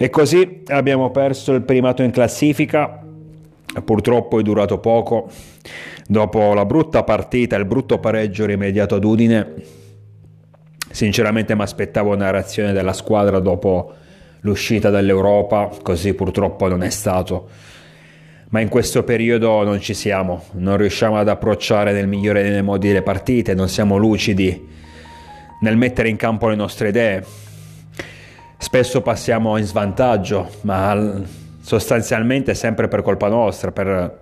E così abbiamo perso il primato in classifica, purtroppo è durato poco. Dopo la brutta partita, il brutto pareggio rimediato ad Udine, sinceramente mi aspettavo una reazione della squadra dopo l'uscita dall'Europa, così purtroppo non è stato. Ma in questo periodo non ci siamo, non riusciamo ad approcciare nel migliore dei modi le partite, non siamo lucidi nel mettere in campo le nostre idee spesso passiamo in svantaggio, ma sostanzialmente sempre per colpa nostra, per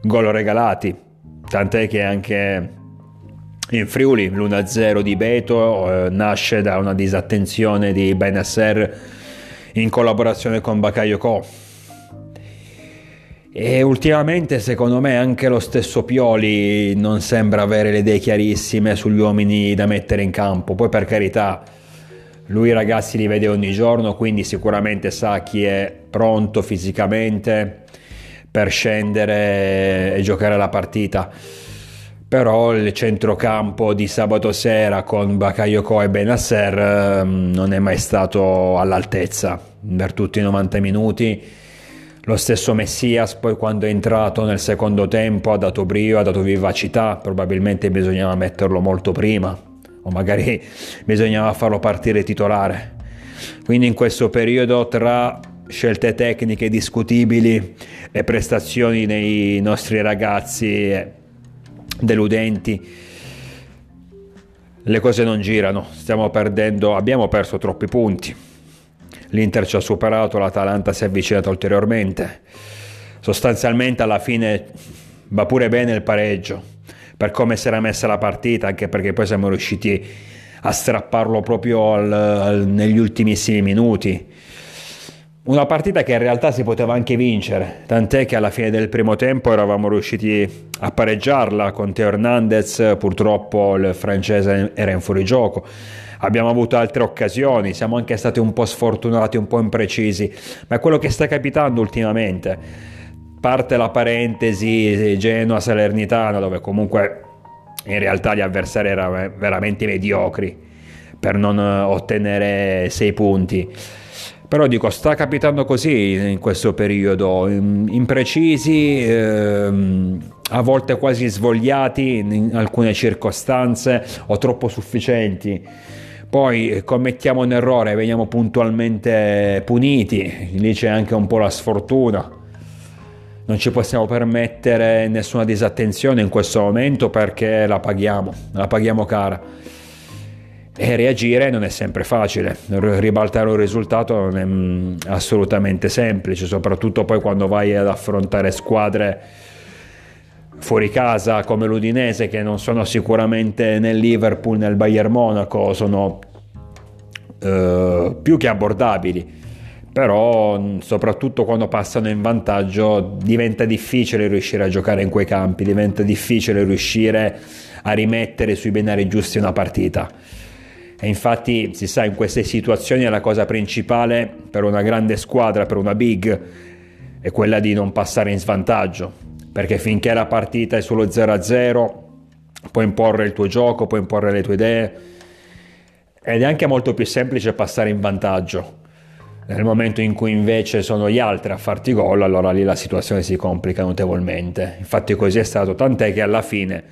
gol regalati. Tant'è che anche in Friuli l'1-0 di Beto eh, nasce da una disattenzione di Benasser in collaborazione con Bakayoko. E ultimamente secondo me anche lo stesso Pioli non sembra avere le idee chiarissime sugli uomini da mettere in campo. Poi per carità, lui ragazzi li vede ogni giorno, quindi sicuramente sa chi è pronto fisicamente per scendere e giocare la partita. Però il centrocampo di sabato sera con Bakayoko e Benasser ehm, non è mai stato all'altezza per tutti i 90 minuti. Lo stesso Messias poi quando è entrato nel secondo tempo ha dato brio, ha dato vivacità, probabilmente bisognava metterlo molto prima o magari bisognava farlo partire titolare. Quindi in questo periodo tra scelte tecniche discutibili e prestazioni dei nostri ragazzi deludenti le cose non girano, stiamo perdendo, abbiamo perso troppi punti. L'Inter ci ha superato, l'Atalanta si è avvicinata ulteriormente. Sostanzialmente alla fine va pure bene il pareggio per come si era messa la partita, anche perché poi siamo riusciti a strapparlo proprio al, al, negli ultimissimi minuti. Una partita che in realtà si poteva anche vincere, tant'è che alla fine del primo tempo eravamo riusciti a pareggiarla con Teo Hernandez, purtroppo il francese era in fuorigioco. Abbiamo avuto altre occasioni, siamo anche stati un po' sfortunati, un po' imprecisi, ma è quello che sta capitando ultimamente parte la parentesi Genoa-Salernitana dove comunque in realtà gli avversari erano veramente mediocri per non ottenere sei punti. Però dico, sta capitando così in questo periodo, imprecisi, ehm, a volte quasi svogliati in alcune circostanze o troppo sufficienti. Poi commettiamo un errore, veniamo puntualmente puniti, lì c'è anche un po' la sfortuna non ci possiamo permettere nessuna disattenzione in questo momento perché la paghiamo, la paghiamo cara. E reagire non è sempre facile, ribaltare un risultato non è mm, assolutamente semplice, soprattutto poi quando vai ad affrontare squadre fuori casa come l'Udinese che non sono sicuramente nel Liverpool, nel Bayern Monaco, sono eh, più che abbordabili però soprattutto quando passano in vantaggio diventa difficile riuscire a giocare in quei campi, diventa difficile riuscire a rimettere sui binari giusti una partita. E infatti si sa in queste situazioni la cosa principale per una grande squadra, per una big, è quella di non passare in svantaggio, perché finché la partita è solo 0-0 puoi imporre il tuo gioco, puoi imporre le tue idee. Ed è anche molto più semplice passare in vantaggio nel momento in cui invece sono gli altri a farti gol, allora lì la situazione si complica notevolmente. Infatti così è stato, tant'è che alla fine,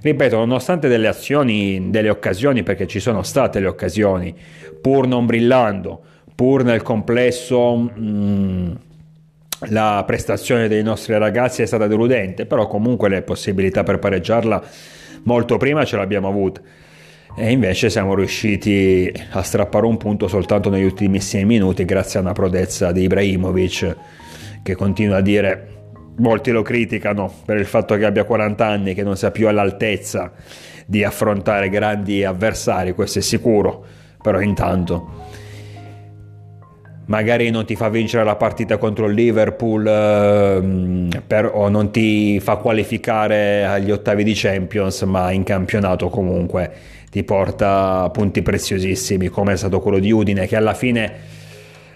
ripeto, nonostante delle azioni, delle occasioni, perché ci sono state le occasioni, pur non brillando, pur nel complesso mh, mm, la prestazione dei nostri ragazzi è stata deludente, però comunque le possibilità per pareggiarla molto prima ce l'abbiamo avute e invece siamo riusciti a strappare un punto soltanto negli ultimissimi minuti grazie a una prodezza di Ibrahimovic che continua a dire molti lo criticano per il fatto che abbia 40 anni che non sia più all'altezza di affrontare grandi avversari questo è sicuro però intanto magari non ti fa vincere la partita contro il Liverpool eh, per, o non ti fa qualificare agli ottavi di Champions ma in campionato comunque ti porta punti preziosissimi come è stato quello di Udine che alla fine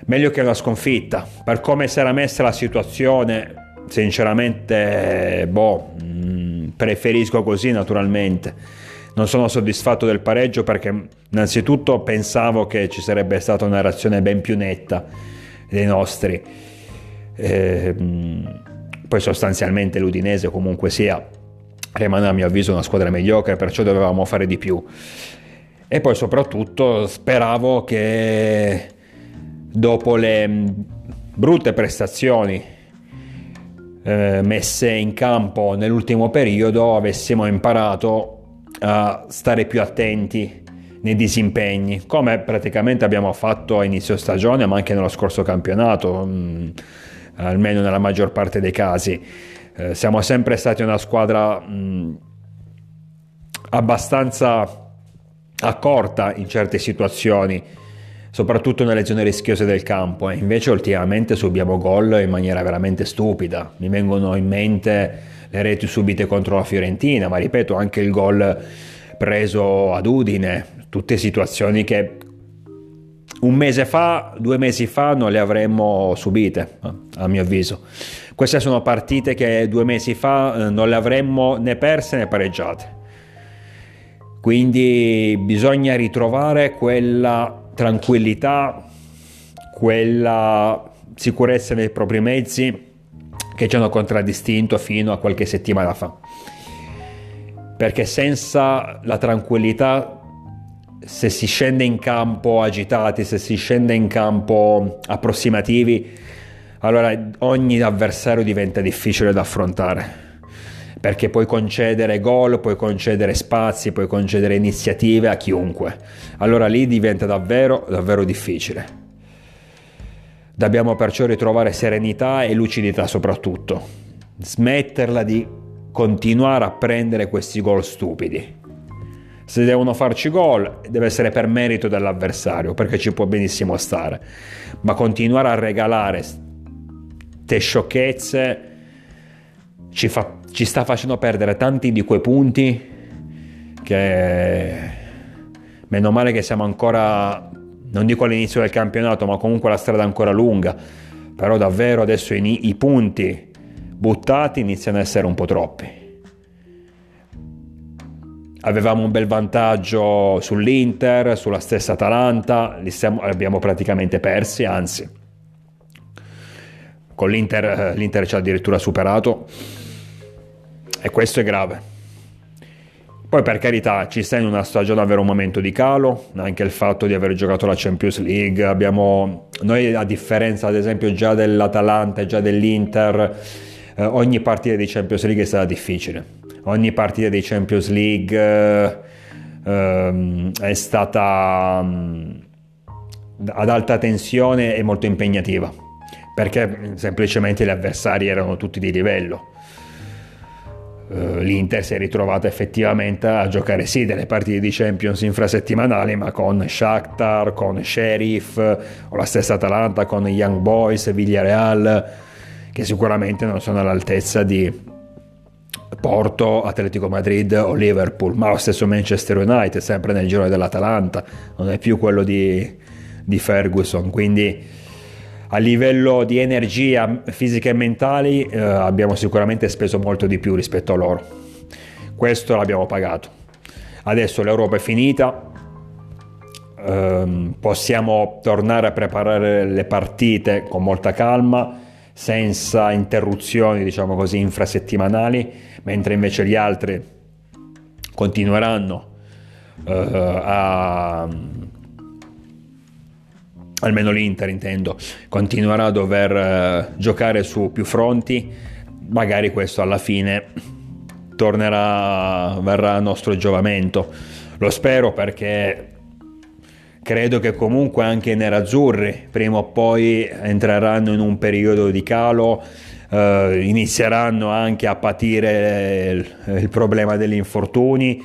meglio che una sconfitta per come si era messa la situazione sinceramente boh mm, preferisco così naturalmente non sono soddisfatto del pareggio perché innanzitutto pensavo che ci sarebbe stata una reazione ben più netta dei nostri. Eh, poi sostanzialmente l'Udinese comunque sia rimane a mio avviso una squadra mediocre, perciò dovevamo fare di più. E poi soprattutto speravo che dopo le brutte prestazioni eh, messe in campo nell'ultimo periodo avessimo imparato a stare più attenti nei disimpegni, come praticamente abbiamo fatto a inizio stagione, ma anche nello scorso campionato, mh, mm, almeno nella maggior parte dei casi. Eh, siamo sempre stati una squadra mh, mm, abbastanza accorta in certe situazioni, soprattutto nelle zone rischiose del campo. E invece ultimamente subiamo gol in maniera veramente stupida. Mi vengono in mente le reti subite contro la Fiorentina, ma ripeto anche il gol preso ad Udine, tutte situazioni che un mese fa, due mesi fa non le avremmo subite, a mio avviso. Queste sono partite che due mesi fa eh, non le avremmo né perse né pareggiate. Quindi bisogna ritrovare quella tranquillità, quella sicurezza nei propri mezzi che ci hanno contraddistinto fino a qualche settimana fa. Perché senza la tranquillità, se si scende in campo agitati, se si scende in campo approssimativi, allora ogni avversario diventa difficile da affrontare perché puoi concedere gol, puoi concedere spazi, puoi concedere iniziative a chiunque. Allora lì diventa davvero, davvero difficile. Dobbiamo perciò ritrovare serenità e lucidità soprattutto. Smetterla di continuare a prendere questi gol stupidi. Se devono farci gol, deve essere per merito dell'avversario, perché ci può benissimo stare. Ma continuare a regalare te sciocchezze ci, fa, ci sta facendo perdere tanti di quei punti che meno male che siamo ancora, non dico all'inizio del campionato, ma comunque la strada è ancora lunga, però davvero adesso i, i punti buttati iniziano ad essere un po' troppi. Avevamo un bel vantaggio sull'Inter, sulla stessa Atalanta, li, stiamo, li abbiamo praticamente persi, anzi, con l'Inter, eh, l'Inter ci ha addirittura superato e questo è grave. Poi per carità ci sta in una stagione avere un momento di calo, anche il fatto di aver giocato la Champions League, abbiamo, noi a differenza ad esempio già dell'Atalanta e già dell'Inter, eh, ogni partita di Champions League è stata difficile, ogni partita di Champions League eh, è stata mh, ad alta tensione e molto impegnativa, perché semplicemente gli avversari erano tutti di livello. Eh, l'Inter si è ritrovata effettivamente a giocare sì delle partite di Champions infrasettimanali ma con Shakhtar, con Sheriff o la stessa Atalanta con Young Boys, Villarreal che sicuramente non sono all'altezza di Porto, Atletico Madrid o Liverpool ma lo stesso Manchester United sempre nel giro dell'Atalanta non è più quello di, di Ferguson quindi a livello di energia fisica e mentali eh, abbiamo sicuramente speso molto di più rispetto a loro. Questo l'abbiamo pagato. Adesso l'Europa è finita, ehm, possiamo tornare a preparare le partite con molta calma, senza interruzioni, diciamo così, infrasettimanali, mentre invece gli altri continueranno eh, a almeno l'Inter intendo, continuerà a dover eh, giocare su più fronti, magari questo alla fine tornerà, verrà a nostro giovamento. Lo spero perché credo che comunque anche i nerazzurri prima o poi entreranno in un periodo di calo, eh, inizieranno anche a patire il, il problema degli infortuni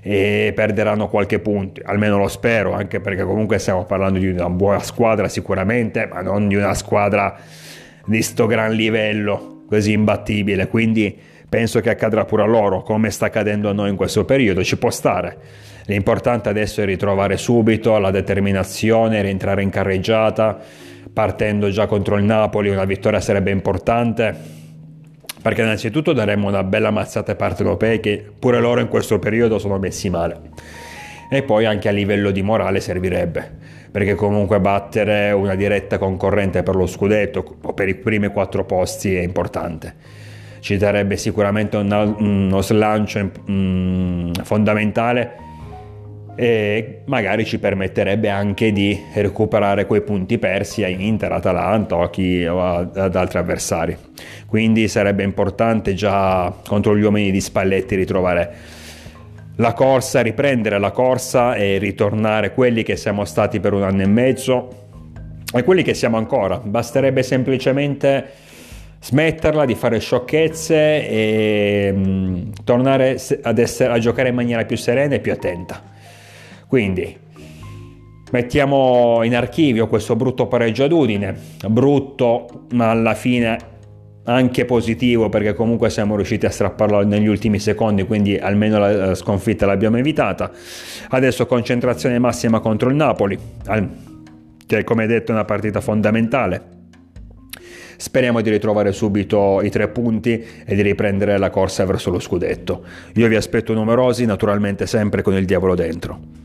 e perderanno qualche punto, almeno lo spero, anche perché comunque stiamo parlando di una buona squadra sicuramente, ma non di una squadra di sto gran livello, così imbattibile, quindi penso che accadrà pure a loro, come sta accadendo a noi in questo periodo, ci può stare. L'importante adesso è ritrovare subito la determinazione, rientrare in carreggiata, partendo già contro il Napoli, una vittoria sarebbe importante perché innanzitutto daremmo una bella mazzata ai partenopei che pure loro in questo periodo sono messi male e poi anche a livello di morale servirebbe perché comunque battere una diretta concorrente per lo scudetto o per i primi quattro posti è importante. Ci darebbe sicuramente uno slancio mm, fondamentale e magari ci permetterebbe anche di recuperare quei punti persi a Inter, Atalanta o, chi, o ad altri avversari. Quindi sarebbe importante già contro gli uomini di Spalletti ritrovare la corsa, riprendere la corsa e ritornare quelli che siamo stati per un anno e mezzo e quelli che siamo ancora. Basterebbe semplicemente smetterla di fare sciocchezze e mh, mm, tornare essere, a giocare in maniera più serena e più attenta. Quindi mettiamo in archivio questo brutto pareggio ad Udine, brutto ma alla fine anche positivo perché comunque siamo riusciti a strapparlo negli ultimi secondi, quindi almeno la sconfitta l'abbiamo evitata. Adesso concentrazione massima contro il Napoli, che come detto è una partita fondamentale. Speriamo di ritrovare subito i tre punti e di riprendere la corsa verso lo scudetto. Io vi aspetto numerosi, naturalmente sempre con il diavolo dentro.